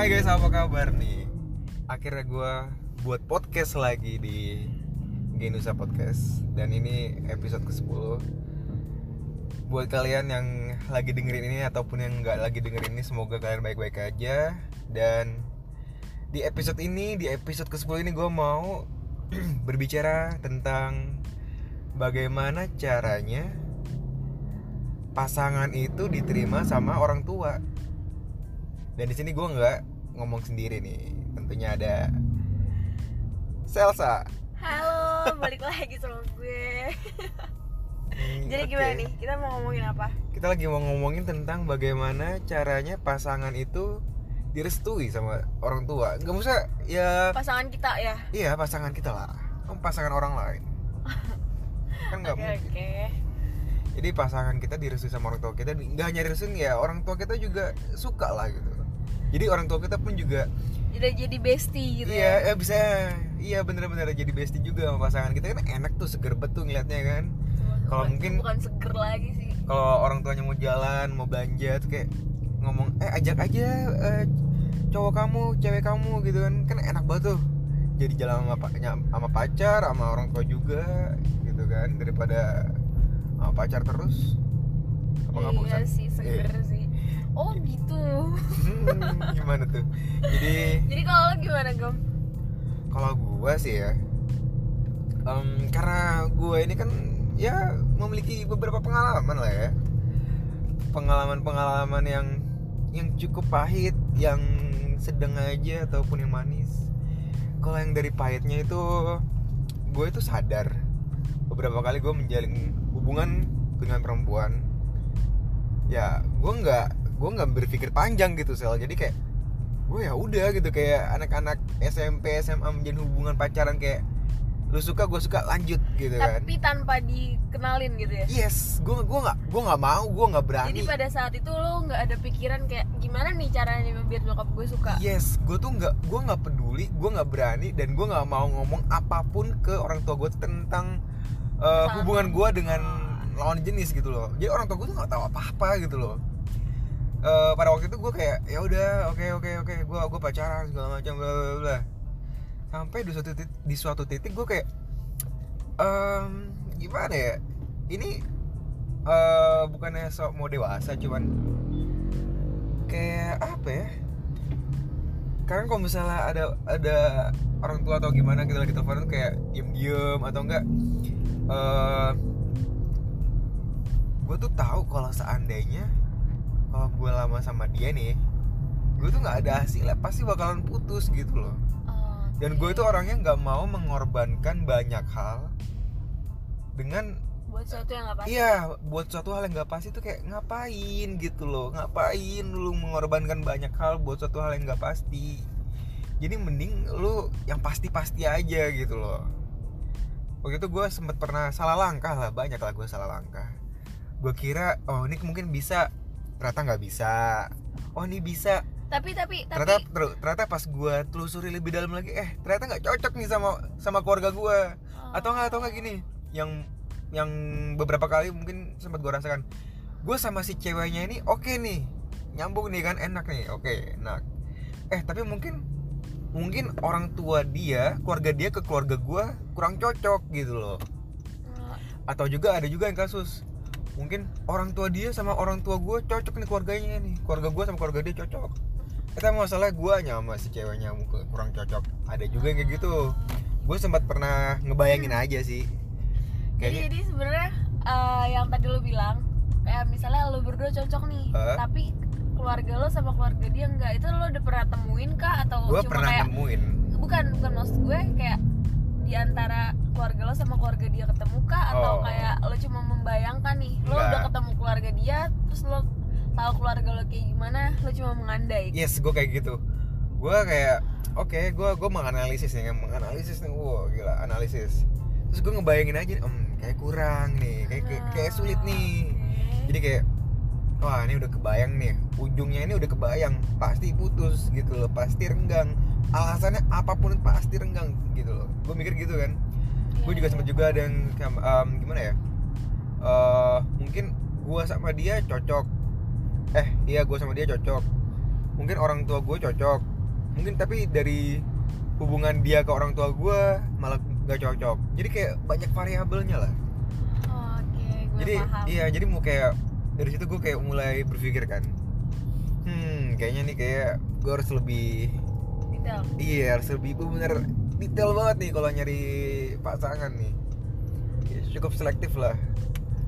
Hai guys, apa kabar nih? Akhirnya gue buat podcast lagi di Genusa Podcast. Dan ini episode ke-10 Buat kalian yang lagi dengerin ini ataupun yang nggak lagi dengerin ini Semoga kalian baik-baik aja. Dan di episode ini, di episode ke-10 ini gue mau berbicara tentang Bagaimana caranya pasangan itu diterima sama orang tua. Dan di sini gue nggak ngomong sendiri nih tentunya ada Selsa Halo, balik lagi sama gue. Hmm, Jadi oke. gimana nih? Kita mau ngomongin apa? kita lagi mau ngomongin tentang bagaimana caranya pasangan itu direstui sama orang tua nggak usah ya Pasangan kita ya. iya pasangan kita lah pasangan orang lain kan nggak Oke mungkin oke. jadi pasangan kita direstui sama orang tua kita nggak hanya direstui ya orang tua kita juga suka lah gitu jadi orang tua kita pun juga Udah jadi bestie gitu iya ya. eh, bisa. Iya bener-bener jadi bestie juga sama pasangan kita. Kan enak tuh seger betul ngeliatnya kan. Kalau mungkin- bukan seger lagi sih. kalau orang tuanya mau jalan mau belanja tuh kayak ngomong eh ajak aja eh, cowok kamu cewek kamu gitu kan. Kan enak banget tuh. Jadi jalan sama, sama pacar sama orang tua juga gitu kan. Daripada sama pacar terus apa nggak iya bosan? sih, seger sih. Oh gitu. Hmm, gimana tuh? Jadi Jadi kalau lo gimana, Gom? kalau gua sih ya em, karena gua ini kan ya memiliki beberapa pengalaman lah ya. Pengalaman-pengalaman yang yang cukup pahit yang sedang aja ataupun yang manis. Kalau yang dari pahitnya itu gue itu sadar. Beberapa kali gue menjalin hubungan dengan perempuan. Ya gue nggak gue nggak berpikir panjang gitu sel. Jadi kayak gue ya udah gitu kayak anak-anak SMP SMA menjalin hubungan pacaran kayak lu suka gue suka lanjut gitu kan. Tapi tanpa dikenalin gitu ya. yes gue gue nggak gue nggak mau gue nggak berani. Jadi pada saat itu lo nggak ada pikiran kayak gimana nih caranya biar nyokap gue suka. yes gue tuh nggak gue nggak peduli gue nggak berani dan gue nggak mau ngomong apa pun ke orang tua gue tentang uh, hubungan gue dengan lawan jenis gitu loh. Jadi orang tua gue tuh nggak tahu apa apa gitu loh Eh, pada waktu itu gue kayak ya udah oke oke oke gue gue pacaran segala macam bla bla bla. Sampai di suatu titik, di suatu titik gue kayak em, gimana ya? Ini eh bukannya sok mau dewasa cuman kayak apa ya? Karena kalau misalnya ada ada orang tua atau gimana kita lagi telepon kayak diem diem atau enggak eh gue tuh tahu kalau seandainya kalau gue lama sama dia nih gue tuh nggak ada hasilnya pasti bakalan putus gitu loh. Oh, dan gue itu orangnya nggak mau mengorbankan banyak hal dengan buat sesuatu yang nggak pasti. iya buat suatu hal yang nggak pasti tuh kayak ngapain gitu loh ngapain lu mengorbankan banyak hal buat suatu hal yang nggak pasti. Jadi mending lu yang pasti-pasti aja gitu loh. Waktu itu gue sempat pernah salah langkah lah banyak lah gue salah langkah. Gue kira oh ini mungkin bisa ternyata nggak bisa. Oh ini bisa. Tapi tapi tapi ternyata ter- ternyata pas gue telusuri lebih dalam lagi eh ternyata nggak cocok nih sama sama keluarga gue atau nggak atau nggak gini yang yang beberapa kali mungkin sempat gue rasakan gue sama si ceweknya ini oke nih nyambung nih kan enak nih oke enak. Eh tapi mungkin mungkin orang tua dia keluarga dia ke keluarga gue kurang cocok gitu loh. Oh, atau juga ada juga yang kasus mungkin orang tua dia sama orang tua gue cocok nih keluarganya nih. Keluarga gue sama keluarga dia cocok. Kita masalah gue sama si ceweknya kurang cocok. Ada juga yang kayak gitu. Gue sempat pernah ngebayangin aja sih. Jadi kayaknya jadi sebenarnya eh, yang tadi lo bilang kayak misalnya lo berdua cocok nih, Hah? tapi keluarga lo sama keluarga dia enggak itu lo udah pernah temuin kah? Atau gue cuma pernah kayak nemuin. Bukan bukan maksud gue kayak di antara keluarga lo sama keluarga dia ketemu kah? Atau Oh. kayak lo cuma membayangkan nih lo Enggak. udah ketemu keluarga dia terus lo tahu keluarga lo kayak gimana lo cuma mengandai. Yes gue kayak gitu. Gue kayak oke gue gue menganalisis nih menganalisis nih wow gila analisis. Terus gue ngebayangin aja em kayak kurang nih kayak kayak, kayak sulit nih. jadi kayak wah ini udah kebayang nih ujungnya ini udah kebayang pasti putus gitu loh pasti renggang alasannya apa pun pasti renggang gitu loh gue mikir gitu kan. Gue juga sempat juga ada yang em, gimana ya? Eh, mungkin gue sama dia cocok. Eh iya gue sama dia cocok. Mungkin orang tua gue cocok. Mungkin tapi dari hubungan dia ke orang tua gue malah gak cocok. Jadi kayak banyak variabelnya lah. Oke gue jadi paham. iya jadi mau kayak dari situ gue kayak mulai berpikir kan. Hmm kayaknya nih kayak gue harus lebih detail. Iya harus lebih bener detail banget nih kalau nyari pasangan nih. Cukup selektif lah.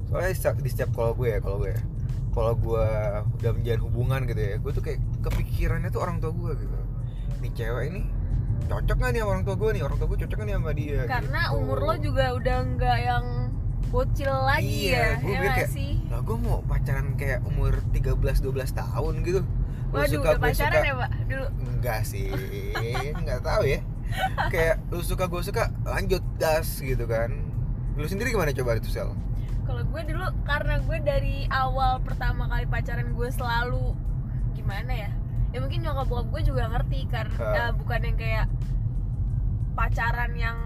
Soalnya di setiap, di setiap kalau gue ya kalau gue ya. Kalau gue udah menjalin hubungan gitu ya. Gue tuh kayak kepikirannya tuh orang tua gue gitu. Nih cewek ini cocok gak nih sama orang tua gue nih? Orang tua gue cocok gak nih sama dia karena gitu. umur lo juga udah nggak yang bocil lagi Iya, ya gue ya kayak, sih? Lah gue mau pacaran kayak umur 13-12 tahun gitu. Waduh suka, udah pacaran suka. ya pak? Dulu. Enggak sih, nggak tahu ya. Kayak lu suka gue suka, lanjut gas gitu kan. Lu sendiri gimana coba itu sel? kalau gue dulu karena gue dari awal pertama kali pacaran gue selalu gimana ya ya mungkin nyokap bokap gue juga ngerti karena Ah. bukan yang kayak pacaran yang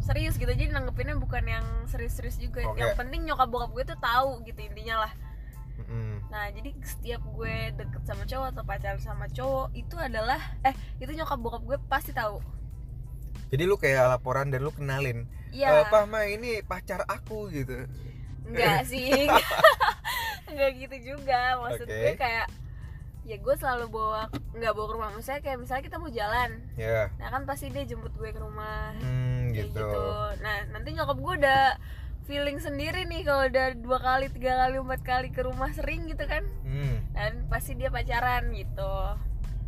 serius gitu jadi nanggepinnya bukan yang serius-serius juga Oke. yang penting nyokap bokap gue tuh tahu gitu intinya lah Mm-mm. Nah jadi setiap gue deket sama cowok atau pacaran sama cowok itu adalah eh itu nyokap bokap gue pasti tahu Jadi lu kayak laporan dan lu kenalin. iya "Eh, Pak Ma ini pacar aku gitu. Enggak sih Enggak gitu juga Maksud Oke. gue kayak Ya gue selalu bawa Enggak bawa ke rumah Misalnya kayak misalnya kita mau jalan Ya. Nah kan pasti dia jemput gue ke rumah Hmm, gitu. gitu Nah nanti nyokap gue udah Feeling sendiri nih kalau udah dua kali, tiga kali, empat kali ke rumah sering gitu kan Hmm. Dan pasti dia pacaran gitu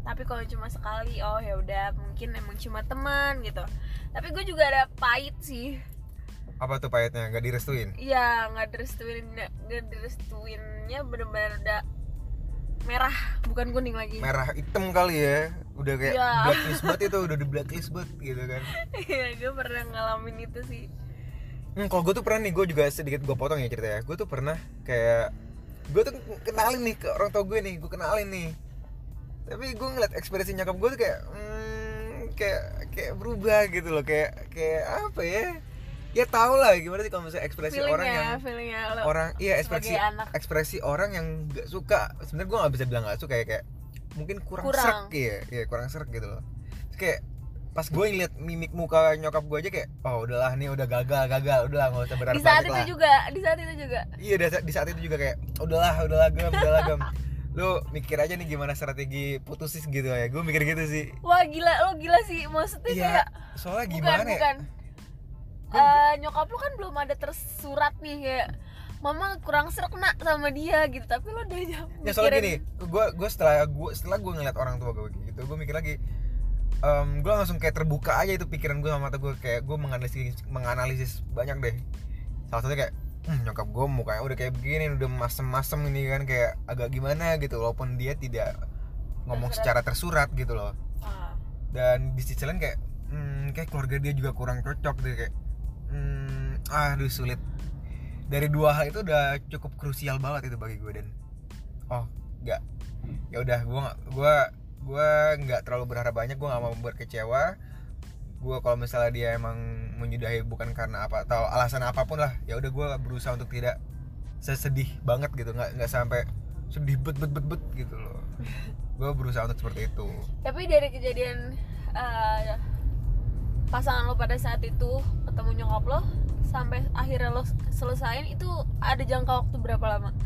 Tapi kalau cuma sekali Oh ya udah mungkin emang cuma teman gitu Tapi gue juga ada pahit sih Apa tuh pahitnya? Gak direstuin? Iya, nggak direstuin, nggak direstuinnya bener-bener udah merah, bukan kuning lagi. Merah hitam kali ya. Udah kayak Iya. blacklist banget itu, udah di blacklist banget gitu kan. Iya, gue pernah ngalamin itu sih. Hmm, kalau gue tuh pernah nih, gue juga sedikit gue potong ya ceritanya. Gue tuh pernah kayak gue tuh kenalin nih ke orang tua gue nih, gue kenalin nih. Tapi gue ngeliat ekspresi nyokap gue tuh kayak, hmm, kayak kayak berubah gitu loh, kayak kayak apa ya? Ya tau lah gimana sih kalau misalnya ekspresi orang yang Feelingnya, feelingnya lo. orang iya ekspresi anak. ekspresi orang yang gak suka sebenarnya gue nggak bisa bilang gak suka ya kayak mungkin kurang, Kurang. serak ya ya kurang serak gitu loh Terus kayak pas gue ngeliat mimik muka nyokap gue aja kayak oh udahlah nih udah gagal gagal udahlah nggak usah berharap Di saat itu lah juga, di saat itu juga. iya di saat, di saat itu juga kayak udahlah udahlah gem udahlah gem lu mikir aja nih gimana strategi putusin gitu ya gue mikir gitu sih Wah gila, lo gila sih. Maksudnya iya kayak soalnya bukan, gimana ya bukan. Eh, nyokap lu kan belum ada tersurat nih kayak Mama kurang serak nak sama dia gitu, tapi lo udah ya soalnya gini gue gue setelah gue setelah gue ngeliat orang tua gue gitu gue mikir lagi em gue langsung kayak terbuka aja itu pikiran gue sama mata gue kayak gue menganalisis menganalisis banyak deh. Salah satunya kayak hmm, nyokap gue mukanya udah kayak begini udah masem-masem ini kan kayak agak gimana gitu. Walaupun dia tidak ngomong Tersurat. secara tersurat gitu loh. Ah, dan di sisi lain kayak hmm, kayak keluarga dia juga kurang cocok deh kayak hmm, aduh sulit. Dari dua hal itu udah cukup krusial banget itu bagi gue dan. Oh nggak. Ya udah gue gue gue nggak terlalu berharap banyak gue nggak mau membuat kecewa gue kalau misalnya dia emang menyudahi bukan karena apa atau alasan apa pun lah ya udah gue berusaha untuk tidak sesedih banget gitu nggak nggak sampai sedih bet bet bet bet gitu loh. Gue berusaha untuk seperti itu. Tapi dari kejadian eh, pasangan lo pada saat itu ketemu nyokap lo sampai akhirnya lo selesain itu ada jangka waktu berapa lama?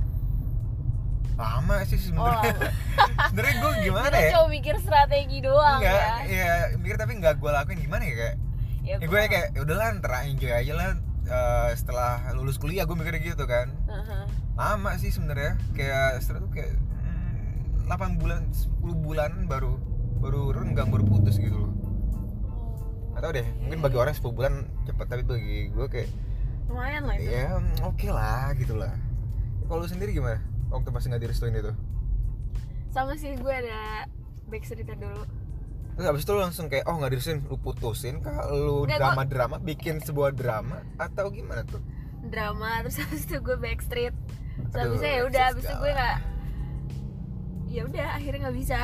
Lama sih sebenarnya. Oh, sebenarnya gue gimana Kita ya? cuma mikir strategi doang enggak ya. ya mikir tapi nggak gue lakuin. Gimana ya kayak Ya, ya gue kayak ya udahlah ntar enjoy aja lah eh, setelah lulus kuliah. Gue mikir gitu kan. Heeh. lama sih sebenarnya. Kayak setelah itu kayak hmm, 8 bulan 10 bulan baru baru renggang baru putus gitu loh. Gak tau deh mungkin bagi orang 10 bulan cepet tapi bagi gue kayak lumayan lah itu. ya oke lah gitu lah. Kalau sendiri gimana waktu pas nggak direstuin itu? Sama sih gue ada back cerita dulu. Terus abis itu lu langsung kayak oh nggak direstuin. Lu putusin kah lu Nggak, drama drama bikin sebuah drama atau gimana tuh? Drama terus habis itu gue backstreet. Terus Aduh, habisnya ya udah habis itu gue nggak ya udah akhirnya nggak bisa.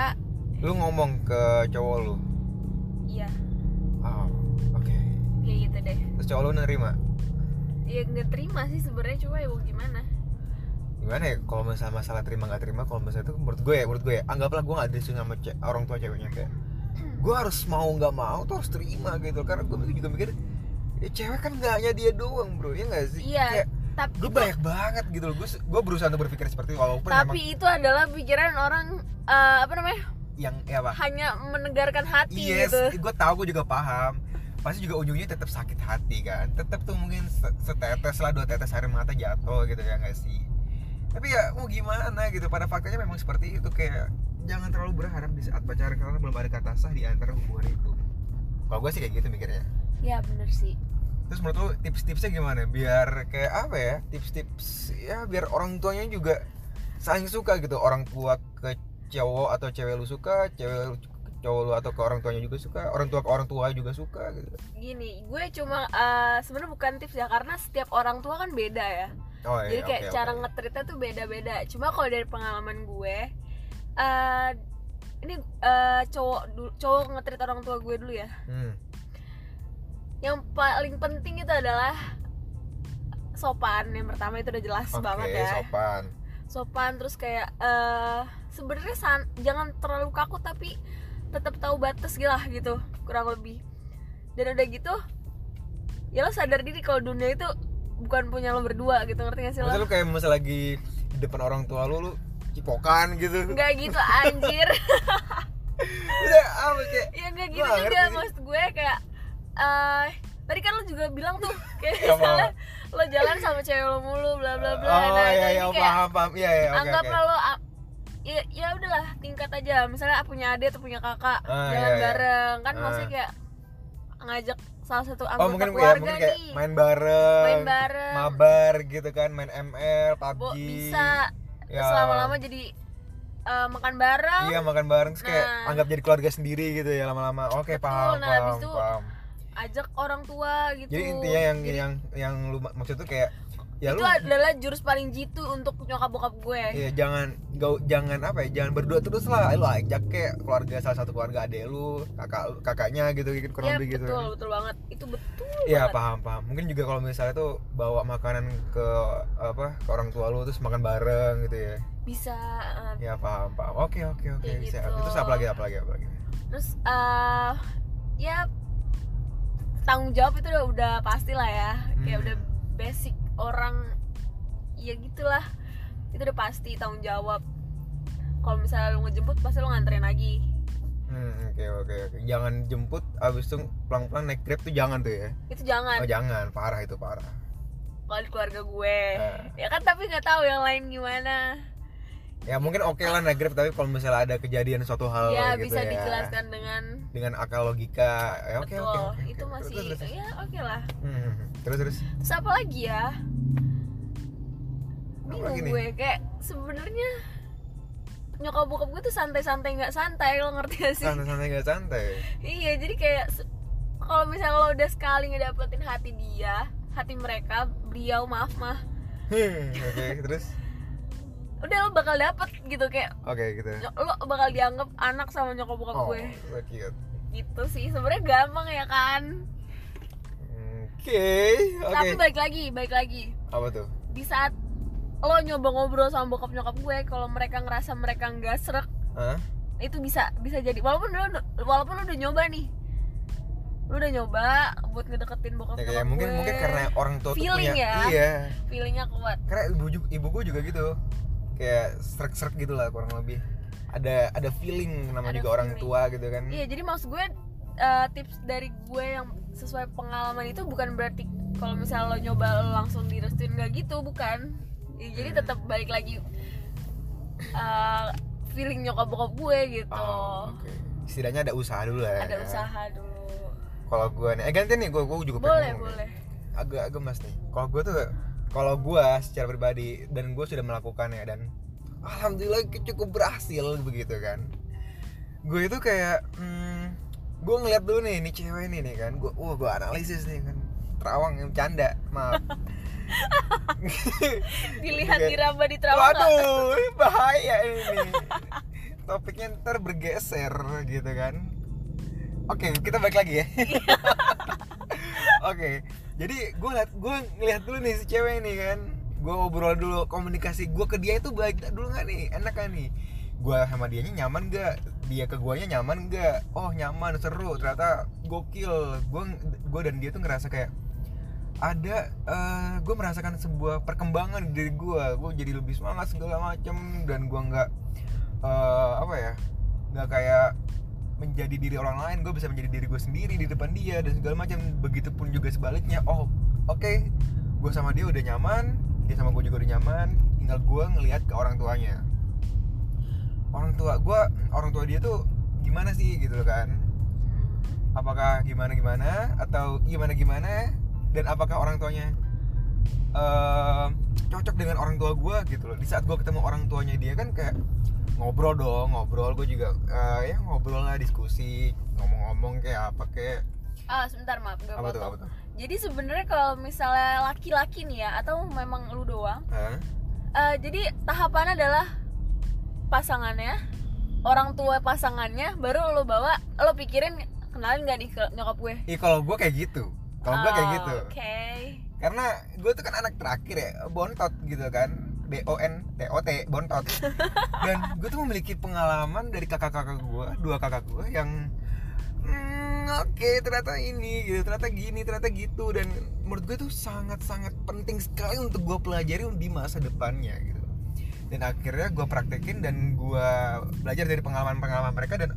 Lu ngomong ke cowok lu? Iya. Oh oke. Kayak gitu deh. Terus cowok lu nerima? Ya nggak terima sih sebenarnya cuma ya mau gimana gimana ya kalau misalnya masalah terima nggak terima kalau misalnya itu menurut gue ya menurut gue ya anggaplah gue nggak disuruh sama ce- orang tua ceweknya kayak gue harus mau nggak mau tuh harus terima gitu. Karena gue juga mikir ya cewek kan nggak hanya dia doang bro. Ya nggak sih? Iya, kayak tapi gue banyak banget gitu loh. Gue gue berusaha untuk berpikir seperti itu walaupun tapi memang itu adalah pikiran orang eh, apa namanya? Yang ya apa? Hanya menegarkan hati yes gitu. gue tahu gue juga paham. Pasti juga ujungnya tetap sakit hati kan. Tetap tuh mungkin se- setetes lah dua tetes air mata jatuh gitu ya nggak sih tapi ya mau gimana gitu pada faktanya memang seperti itu kayak jangan terlalu berharap di saat pacaran karena belum ada kata sah di antara hubungan itu. Kalau gue sih kayak gitu mikirnya. Ya bener sih. Terus menurut lu tips-tipsnya gimana? Biar kayak apa ya tips-tips ya biar orang tuanya juga saling suka gitu. Orang tua ke cowok atau cewek lu suka cewek lu cowok lu atau ke orang tuanya juga suka orang tua ke orang tua juga suka gitu. Gini gue cuma eh, sebenarnya bukan tips ya karena setiap orang tua kan beda ya oh iya jadi kayak oke, cara oke. ngetritnya tuh beda-beda. Cuma kalau dari pengalaman gue eh ini eh, cowok cowok ngetrit orang tua gue dulu ya. Hmm. yang paling penting itu adalah sopan yang pertama itu udah jelas oke banget ya. sopan. Sopan terus kayak eh sebenarnya san- jangan terlalu kaku tapi tetap tahu batas gitu lah gitu kurang lebih. Dan udah gitu ya lo sadar diri kalau dunia itu bukan punya lo berdua gitu ngerti gak sih Maksudnya lo lu kayak misal lagi di depan orang tua lu lu cipokan gitu. Nggak gitu anjir. Udah apa kayak ya nggak gitu juga maksud gue kayak eh tadi kan lo juga bilang tuh kayak misalnya lo jalan sama cewek lo mulu bla bla bla. Oh nah iya iya kayak paham paham. Iya iya oke anggaplah oke. lo ya ya udahlah tingkat aja. Misalnya punya adik atau punya kakak Ah, jalan iya, iya. bareng. Kan Ah. maksudnya kayak ngajak salah satu oh anggota mungkin ya keluarga mungkin kayak nih. main bareng main bareng. mabar gitu kan main ML PUBG Bo, bisa. Ya. selama lama jadi eh, makan bareng. Iya makan bareng terus kayak Nah. anggap jadi keluarga sendiri gitu ya lama-lama. Oke Betul, paham nah, paham itu paham. ajak orang tua gitu. jadi intinya yang Jadi yang yang lu mak- maksud tuh kayak ya itu lu adalah jurus paling jitu untuk nyokap bokap gue ya jangan gak jangan apa ya jangan berdua terus lah lu ajak kayak keluarga salah satu keluarga adek lu kakak kakaknya gitu gitu kurang ya lebih gitu betul betul banget itu betul Iya banget. paham paham. Mungkin juga kalau misalnya tuh bawa makanan ke apa ke orang tua lu terus makan bareng gitu ya. bisa eh, Ya paham paham. Oke oke oke. Kayak Siap. gitu. Itu apa lagi apa lagi apa lagi? terus eh ya tanggung jawab itu udah udah pasti lah ya kayak Hmm. udah basic orang ya gitulah itu udah pasti tanggung jawab kalau misalnya lu ngejemput pasti lu nganterin lagi Hmm, oke oke oke. Jangan jemput abis itu pelan-pelan naik Grab tuh jangan tuh ya. itu jangan Oh jangan, parah itu parah. kalau keluarga gue Eh. ya kan tapi nggak tahu yang lain gimana Ya mungkin oke lah naik Grab tapi kalau misalnya ada kejadian suatu hal ya gitu bisa ya. dijelaskan dengan dengan akal logika. Ya oke oke itu masih Terus, terus, ya oke lah Hmm, terus terus. terus apa lagi ya Apa bingung gue kayak sebenarnya nyokap bokap gue tuh santai-santai nggak santai lo ngerti gak sih Santai-santai gak santai. iya jadi kayak kalau misalnya lo udah sekali ngedapetin hati dia hati mereka beliau maaf mah oke terus. udah lo bakal dapet gitu kayak Oke gitu. ny- lo bakal dianggap anak sama nyokap bokap Oh, gue so cute. gitu sih sebenarnya gampang ya kan Oke, oke. tapi balik lagi balik lagi Apa tuh? di saat lo nyoba ngobrol sama bokap nyokap gue kalau mereka ngerasa mereka nggak serak Hah? itu bisa bisa jadi walaupun lo walaupun lo udah nyoba nih lo udah nyoba buat ngedeketin bokap Ya, nyokap kayak mungkin gue. mungkin karena orang tua tuh Feeling punya ya. iya. feelingnya kuat Karena ibu juga, ibu gue juga gitu. Kayak serak-serak gitu lah kurang lebih. Ada ada feeling namanya Ada juga orang feeling. tua gitu kan. iya jadi maksud gue eh, tips dari gue yang sesuai pengalaman itu bukan berarti kalau misalnya lo nyoba lo langsung direstuin nggak gitu bukan Ya, jadi Hmm. tetap balik lagi eh, feeling nyokap bokap gue gitu Oh, oke. Setidaknya ada usaha dulu lah. ada ya. usaha dulu Kalau gue nih, eh gantian nih gue gue juga pengen boleh nih. boleh agak gemas nih. Kalau gue tuh kalau gue secara pribadi dan gue sudah melakukannya dan alhamdulillah cukup berhasil begitu kan. Gue itu kayak hmm, gue ngeliat dulu nih ini cewek ini nih kan. Gue wah gue analisis nih kan. Terawang yang canda, maaf. dilihat diraba di terawang? Waduh, ini bahaya ini. Topiknya ntar bergeser gitu kan. Oke, kita balik lagi ya. Oke, jadi gue liat gue ngeliat dulu nih si cewek ini kan. gue ngobrol dulu komunikasi gue ke dia itu baik dulu nggak nih enak kan nih gue sama dianya nyaman gak dia ke guanya nyaman gak oh nyaman seru. Ternyata gokil. Gue gue dan dia tuh ngerasa kayak ada eh gue merasakan sebuah perkembangan di diri gue gue jadi lebih semangat segala macem dan gue nggak eh, apa ya nggak kayak menjadi diri orang lain. Gue bisa menjadi diri gue sendiri di depan dia dan segala macam begitupun juga sebaliknya. Oh oke. Gue sama dia udah nyaman. Dia sama gue juga udah nyaman. Tinggal gue ngelihat ke orang tuanya orang tua gue orang tua dia tuh gimana sih gitu loh kan? Apakah gimana gimana atau gimana gimana? Dan apakah orang tuanya eh, cocok dengan orang tua gue gitu loh. Di saat gue ketemu orang tuanya dia kan kayak ngobrol dong ngobrol. Gue juga eh, ya ngobrol lah diskusi ngomong-ngomong kayak apa kayak. Ah sebentar maaf gue apa tuh apa tuh? Jadi sebenarnya kalau misalnya laki-laki nih ya atau memang lu doang Hah? eh, jadi tahapannya adalah pasangannya orang tua pasangannya baru lo bawa lo pikirin kenalin gak nih ke nyokap gue? Ih kalau gue kayak gitu. Kalau gue kayak Oh, gitu. Oke. Karena gue tuh kan anak terakhir ya bontot gitu kan. B O N T O T bontot. Dan gue tuh memiliki pengalaman dari kakak-kakak gue dua kakak gue yang hmm, oke ternyata ini gitu ternyata gini ternyata gitu. Dan menurut gue tuh sangat-sangat penting sekali untuk gue pelajari di masa depannya gitu dan akhirnya gue praktekin dan gue belajar dari pengalaman-pengalaman mereka dan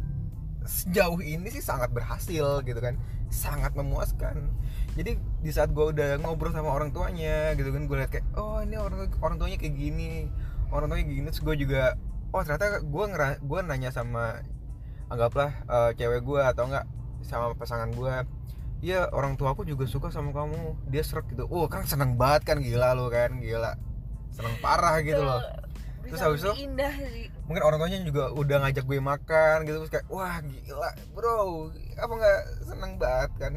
sejauh ini sih sangat berhasil gitu kan. Sangat memuaskan. Jadi di saat gue udah ngobrol sama orang tuanya gitu kan gue liat kayak oh ini orang orang tuanya kayak gini orang tuanya gini. Terus gue juga oh ternyata gue ngera gue nanya sama anggaplah eh, cewek gue atau enggak sama pasangan gue Iya orang tua aku juga suka sama kamu dia seret gitu oh kan seneng banget kan gila lo kan gila. Seneng parah gitu loh Terus habis itu? indah sih mungkin orang tuanya juga udah ngajak gue makan gitu terus kayak wah gila bro apa nggak seneng banget kan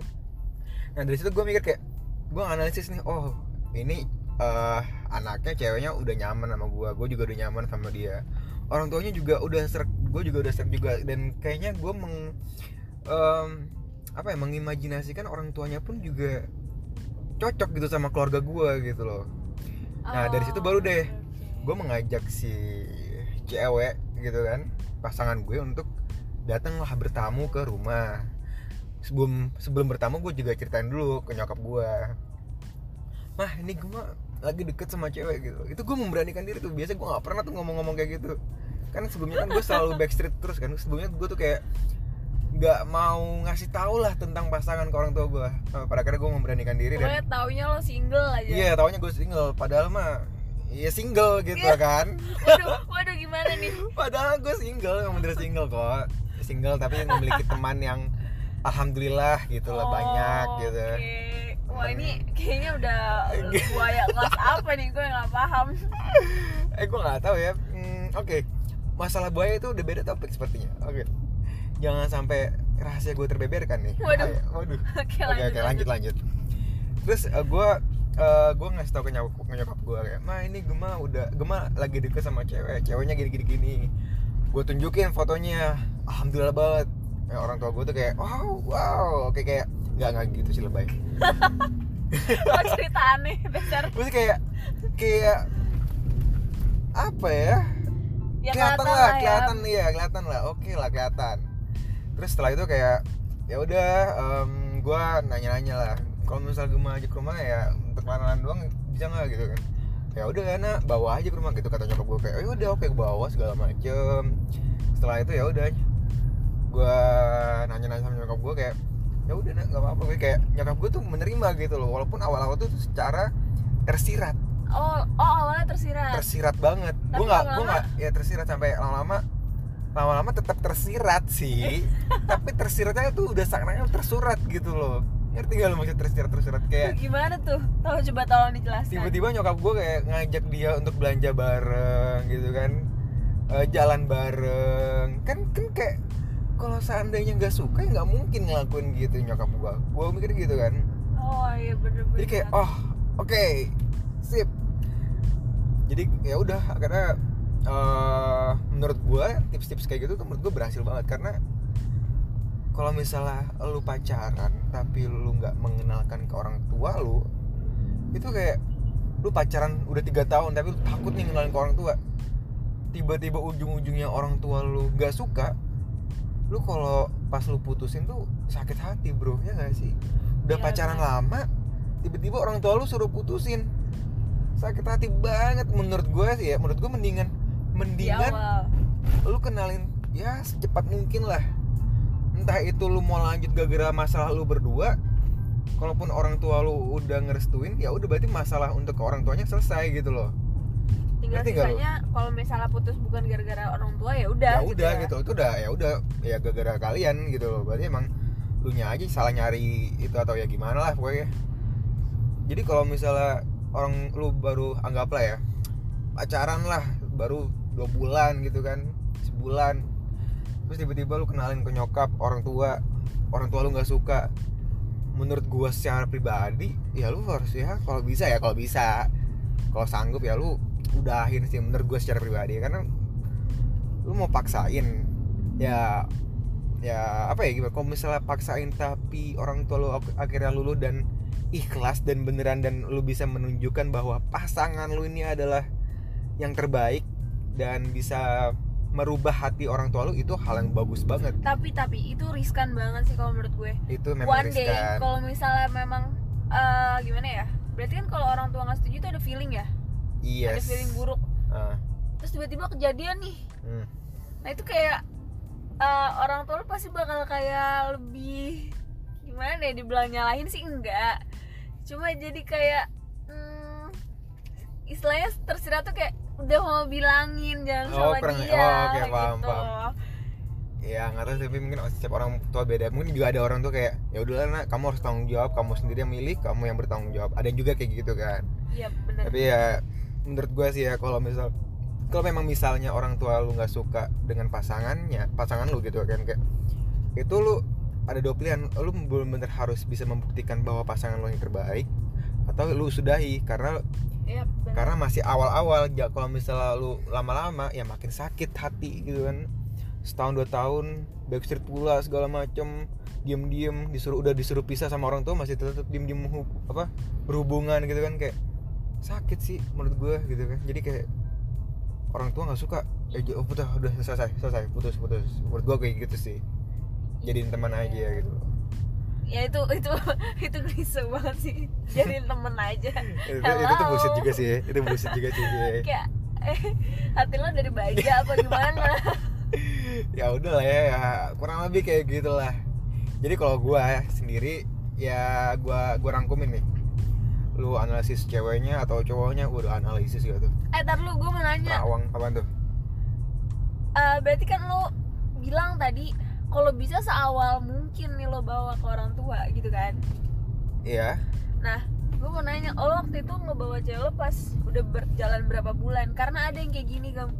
nah dari situ gue mikir kayak gue analisis nih oh ini eh anaknya ceweknya udah nyaman sama gue gue juga udah nyaman sama dia orang tuanya juga udah serak gue juga udah serak juga dan kayaknya gue meng em, apa ya mengimajinasikan orang tuanya pun juga cocok gitu sama keluarga gue gitu loh Nah, dari situ baru deh. Gue mengajak si cewek gitu kan pasangan gue untuk datanglah bertamu ke rumah. Sebelum sebelum bertamu gue juga ceritain dulu ke nyokap gue mah ini gue lagi deket sama cewek gitu. Itu gue memberanikan diri tuh. Biasa gue nggak pernah tuh ngomong-ngomong kayak gitu. Kan sebelumnya kan gue selalu backstreet terus kan. Sebelumnya gue tuh kayak nggak mau ngasih tau lah tentang pasangan ke orang tua gue pada akhirnya gue memberanikan diri dan pokoknya taunya lo single aja. Iya, taunya gue single. Padahal mah Iya single gitu Iya. kan. waduh waduh gimana nih Padahal gue single, emang bener single kok. Single tapi memiliki teman yang alhamdulillah gitu lah banyak Oh, gitu. oke. Wah ini kayaknya udah buaya kelas apa nih gue nggak paham. Eh gue nggak tahu ya. Hmm, Oke, masalah buaya itu udah beda topik sepertinya. Oke, jangan sampai rahasia gue terbeberkan nih. Waduh. Ayo, waduh. Oke Oke oke lanjut lanjut. Terus gue eh gue ngasih tau ke nyokap, nyokap gue kayak, ma ini Gema udah Gema lagi deket sama cewek, ceweknya gini gini gini. Gue tunjukin fotonya, alhamdulillah banget. Ya, orang tua gue tuh kayak, wow wow, oke kayak nggak nggak gitu sih lebay. Kok cerita aneh dasar. Terus kayak kayak apa ya? Ya kelihatan lah, ya. kelihatan ya, kelihatan lah. Oke lah kelihatan. Terus setelah itu kayak ya udah em, gua nanya-nanya lah. Kalau misalnya gue mau aja ke rumah ya untuk kenalan doang bisa nggak gitu kan? Ya udah nak bawa aja ke rumah gitu kata nyokap gue kayak oh udah oke bawa segala macem. Setelah itu ya udah gua nanya-nanya sama nyokap gue kayak ya udah nak nggak apa-apa gue kayak nyokap gue tuh menerima gitu loh walaupun awal-awal tuh secara tersirat Oh oh awalnya tersirat. tersirat banget gue nggak gue nggak ya tersirat sampai lama-lama lama-lama tetap tersirat sih tapi tersiratnya tuh udah sangat tersurat gitu loh ngerti gak lo maksud tersirat tersurat Tuh, kayak gimana tuh? Tahu coba tolong dijelaskan. tiba-tiba nyokap gue kayak ngajak dia untuk belanja bareng gitu kan. Eh, jalan bareng. Kan kan kayak kalau seandainya nggak suka ya nggak mungkin ngelakuin gitu nyokap gue gue mikir gitu kan. Oh iya bener-bener. jadi kayak oh oke sip. Jadi ya udah akhirnya eh, menurut gua tips-tips kayak gitu tuh menurut gua berhasil banget. Karena kalau misalnya lu pacaran tapi lu nggak mengenalkan ke orang tua lu itu kayak lu pacaran udah tiga tahun tapi lu takut nih ngenalin ke orang tua. Tiba-tiba ujung-ujungnya orang tua lu gak suka lu kalau pas lu putusin tuh sakit hati bro. Ya gak sih? Udah Iya, pacaran bener. lama tiba-tiba orang tua lu suruh putusin. Sakit hati banget menurut gue sih ya. Menurut gue mendingan di mendingan awal. lu kenalin ya secepat mungkin lah entah itu lu mau lanjut gara-gara masalah lu berdua kalaupun orang tua lu udah ngerestuin ya udah berarti masalah untuk ke orang tuanya selesai gitu loh. Tinggal sisanya kalau misalnya putus bukan gara-gara orang tua ya udah ya udah gitu itu udah ya udah ya gara-gara kalian gitu loh. Berarti emang lu nya aja salah nyari itu atau ya gimana lah pokoknya. Jadi kalau misalnya orang lu baru anggaplah ya pacaran lah baru dua bulan gitu kan sebulan terus tiba-tiba lu kenalin ke nyokap orang tua. Orang tua lu nggak suka. Menurut gua secara pribadi ya lu harus ya kalau bisa ya kalau bisa. Kalau sanggup ya lu udahin sih menurut gua secara pribadi. Karena lu mau paksain ya ya apa ya gimana? Kalau misalnya paksain tapi orang tua lu ak- akhirnya lulu dan ikhlas dan beneran dan lu bisa menunjukkan bahwa pasangan lu ini adalah yang terbaik dan bisa merubah hati orang tua lu itu hal yang bagus banget. Tapi tapi itu riskan banget sih kalau menurut gue. Itu memang one day riskan. kalau misalnya memang eh, gimana ya? Berarti kan kalau orang tua nggak setuju itu ada feeling ya? Ada yes feeling buruk. Ah, terus tiba-tiba kejadian nih. Hmm. nah itu kayak eh, orang tua lu pasti bakal kayak lebih gimana ya dibilang nyalahin sih? Enggak. Cuma jadi kayak hmm, istilahnya tersirat tuh kayak udah mau bilangin jangan Oh, sama kurang- dia oh, oke, paham, gitu. paham. ya nggak tahu tapi mungkin setiap orang tua beda. Mungkin juga ada orang tuh kayak ya udahlah nak kamu harus tanggung jawab. Kamu sendiri yang milih kamu yang bertanggung jawab. Ada juga kayak gitu kan. Iya benar. Tapi ya menurut gue sih ya kalau misal kalau memang misalnya orang tua lu nggak suka dengan pasangannya pasangan lu gitu kan kayak itu lu ada dua pilihan. Lu benar-benar harus bisa membuktikan bahwa pasangan lu yang terbaik atau lu sudahi karena iya benar. karena masih awal-awal ya kalau misalnya lu lama-lama ya makin sakit hati gitu kan. Setahun dua tahun backstreet pula segala macem. Diem-diem disuruh udah disuruh pisah sama orang tua masih tetap diem-diem apa berhubungan gitu kan kayak sakit sih menurut gue gitu kan. Jadi kayak orang tua nggak suka ya j- oh, udah udah selesai selesai putus putus. Menurut gue kayak gitu sih. Jadiin teman Iya. aja gitu ya itu itu itu klise banget sih. Jadiin temen aja. Itu, itu tuh bullshit juga sih itu bullshit juga sih. Kayak eh, hati lo dari baja apa gimana? Ya udah lah ya, ya. Kurang lebih kayak gitulah. Jadi kalau gua sendiri ya gua gua rangkumin nih. Lu analisis ceweknya atau cowoknya udah analisis gitu eh tar lu gue mau nanya. Terawang apaan tuh? Eh, berarti kan lo bilang tadi kalau bisa seawal mungkin nih lo bawa ke orang tua gitu kan. Iya. Nah gue mau nanya lo waktu itu ngebawa cewek lo pas udah berjalan berapa bulan? Karena ada yang kayak gini kamu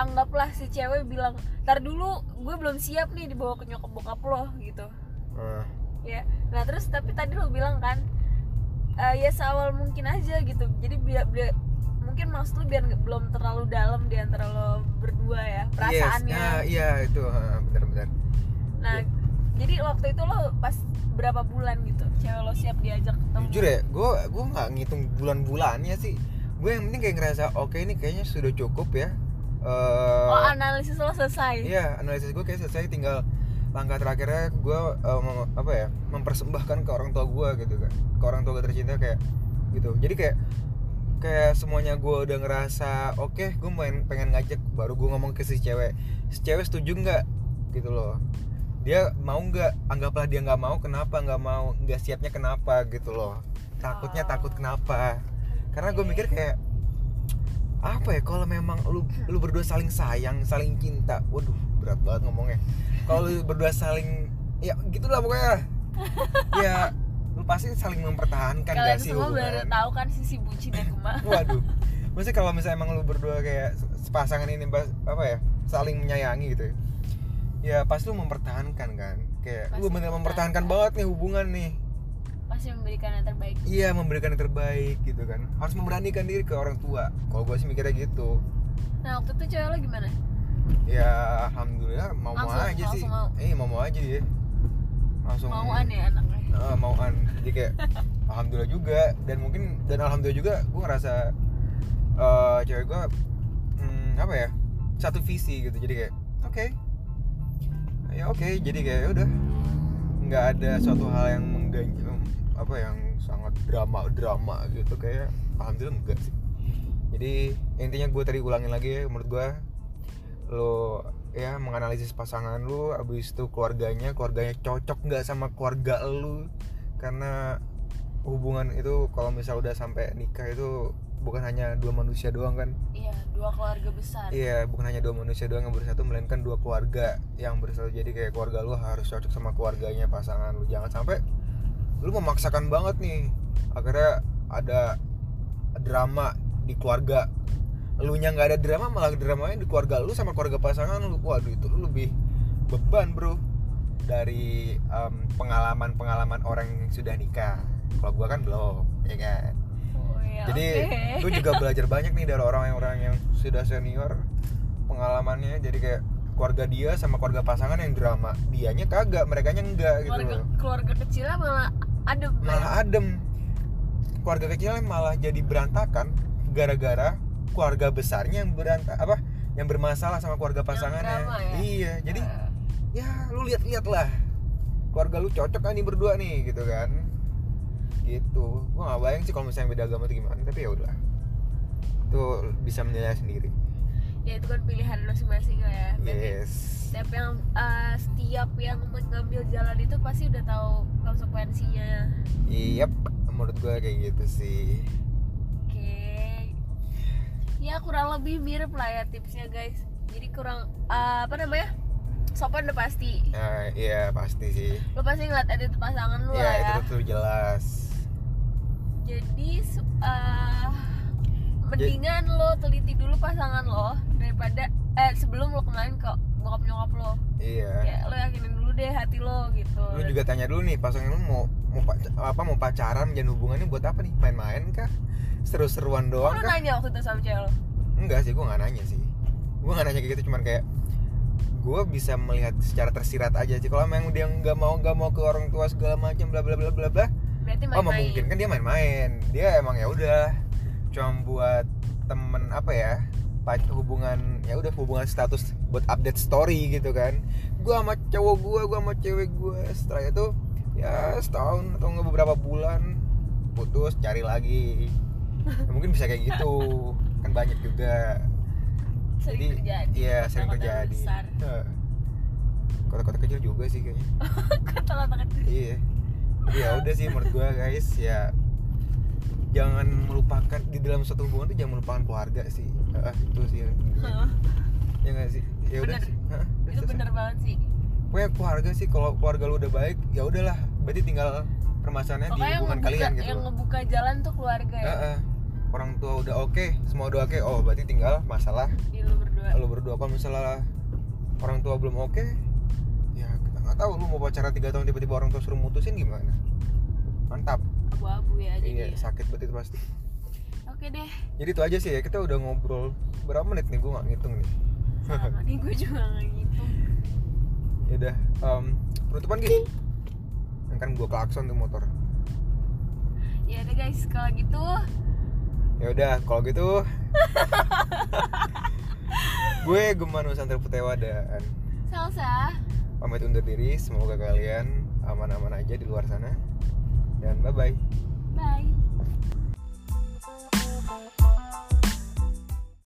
anggaplah si cewek bilang tar dulu gue belum siap nih dibawa ke nyokap bokap lo gitu. Eh, ya. Nah terus tapi tadi lo bilang kan eh, ya seawal mungkin aja gitu. Jadi biar, biar- mungkin maksud lu biar belum terlalu dalam di antara lo berdua ya perasaannya. Yes, ah, iya itu benar-benar. Nah jadi waktu itu lo pas berapa bulan gitu cewek lo siap diajak ketemu? Jujur ya gua gua nggak ngitung bulan-bulannya sih. Gue yang penting kayak ngerasa oke ini kayaknya sudah cukup ya. Eh, oh analisis lo selesai? Iya, analisis gue kayak selesai tinggal langkah terakhirnya gue eh, mem- apa ya mempersembahkan ke orang tua gue gitu kan. Ke orang tua gue tercinta kayak gitu. Jadi kayak kayak semuanya gue udah ngerasa oke gue main pengen ngajak baru gue ngomong ke si cewek. Si cewek setuju nggak? Gitu loh. Dia mau nggak? Anggaplah dia nggak mau kenapa nggak mau? Nggak siapnya kenapa? Gitu loh. Takutnya Oh. takut kenapa? Karena gue Oke. mikir kayak apa ya kalau memang lu lu berdua saling sayang saling cinta waduh berat banget ngomongnya kalau lu berdua saling ya gitulah pokoknya. Ya lu pasti saling mempertahankan kalian gak sih semua baru hubungan? tahu kan sisi bucinnya Gema waduh. Maksudnya kalau misalnya emang lu berdua kayak sepasangan ini apa ya saling menyayangi gitu ya. Ya pasti lu mempertahankan kan. Kayak lu Pasti bener mempertahankan. mempertahankan. banget nih hubungan nih. Pasti memberikan yang terbaik. Iya memberikan yang terbaik gitu kan. Harus memberanikan diri ke orang tua. Kalau gue sih mikirnya gitu. Nah waktu itu cewek lo gimana ya alhamdulillah mau mau Langsung- aja sih. langsung mau. eh mau mau aja dia. Langsung mauan ya anaknya. Eh, mauan. Jadi kayak alhamdulillah juga. Dan mungkin dan alhamdulillah juga gue ngerasa eh cewek gue hmm, apa ya satu visi gitu. Jadi kayak oke. Ya oke. Jadi kayak ya udah. Nggak ada suatu hal yang mengganjal apa yang sangat drama drama gitu. Kayak alhamdulillah enggak sih. Jadi intinya gue tadi ulangin lagi ya menurut gue lo ya menganalisis pasangan lu abis itu keluarganya keluarganya cocok nggak sama keluarga lu karena hubungan itu kalau misal udah sampai nikah itu bukan hanya dua manusia doang kan? Iya dua keluarga besar. Iya bukan hanya dua manusia doang yang bersatu melainkan dua keluarga yang bersatu. Jadi kayak keluarga lu harus cocok sama keluarganya pasangan lu jangan sampai lu memaksakan banget nih. Akhirnya ada drama di keluarga lu nya nggak ada drama malah dramanya di keluarga lu sama keluarga pasangan lu. Waduh itu lu lebih beban bro dari pengalaman pengalaman orang yang sudah nikah. Kalau gua kan belum ya kan? Oh, iya, jadi oke. gue juga belajar banyak nih dari orang-orang yang sudah senior pengalamannya. Jadi kayak keluarga dia sama keluarga pasangan yang drama dianya kagak mereka enggak gitu keluarga loh. keluarga kecilnya malah adem malah adem. Keluarga kecilnya malah jadi berantakan gara-gara keluarga besarnya yang berantak apa yang bermasalah sama keluarga pasangannya. drama ya? iya jadi Eh, ya lu lihat-lihat lah keluarga lu cocok kan nih berdua nih gitu kan? Gitu. Gua nggak bayang sih kalau misalnya beda agama itu gimana tapi ya udah itu bisa menilai sendiri. Ya itu kan pilihan masing-masing lah ya. Berarti yes. setiap yang eh, setiap yang mengambil jalan itu pasti udah tahu konsekuensinya. Yep, menurut gue kayak gitu sih. Ya kurang lebih mirip lah ya tipsnya guys jadi kurang eh, apa namanya sopan udah pasti Nah, iya pasti sih. lo pasti ngeliat attitude pasangan lu Iya lah itu ya tuh jelas. jadi eh, mendingan lo teliti dulu pasangan lo daripada eh sebelum lo kenalin ke bokap nyokap lo Iya. kayak lo yakinin dulu deh hati lo gitu Lu juga tanya dulu nih pasangan lu mau mau apa mau pacaran dan hubungannya buat apa nih? Main-main kah? Seru-seruan doang kah? nanya waktu itu sama cewek lo Enggak sih, gue nggak nanya sih. Gue nggak nanya kayak gitu, cuman kayak gue bisa melihat secara tersirat aja sih. Kalau memang dia nggak mau nggak mau ke orang tua segala macam bla bla bla bla bla, berarti oh main-main memungkinkan dia main-main dia emang ya udah cuma buat temen apa ya hubungan ya udah hubungan status buat update story gitu kan gua sama cowok gua gua sama cewek gua setelah itu ya setahun atau nggak beberapa bulan. Putus cari lagi. Ya, mungkin bisa kayak gitu. Kan banyak juga. Sering terjadi iya sering Kota-kota terjadi. Heeh. kota-kota kecil juga sih kayaknya. Kata-kata kecil. Iya. Jadi ya udah sih menurut gua guys ya jangan melupakan di dalam suatu hubungan tuh jangan melupakan keluarga sih. Ah, itu sih ya nggak sih? Ya udah sih. Hah, itu bener banget sih. Pokoknya keluarga sih kalau keluarga lu udah baik ya udahlah berarti tinggal permasalahannya di Pokoknya hubungan ngebuka, kalian gitu yang ngebuka jalan tuh keluarga ya. Heeh. orang tua udah oke semua udah oke. Oh berarti tinggal masalah di lu berdua. lu berdua. Kalau misalnya orang tua belum oke ya kita nggak tahu. Lu mau pacaran tiga tahun tiba-tiba orang tua suruh mutusin gimana? Mantap. Abu-abu ya iya jadi sakit berarti itu pasti. Oke deh. Jadi itu aja sih ya kita udah ngobrol berapa menit nih? Gue nggak ngitung nih. Sama nih gue juga nggak gitu ya udah em, penutupan gitu yang kan gue klakson tuh motor. Ya udah guys kalau gitu. Ya udah kalau gitu. Gue Geman Nusantara Putewa dan salsa. Pamit undur diri. Semoga kalian aman-aman aja di luar sana. Dan bye bye bye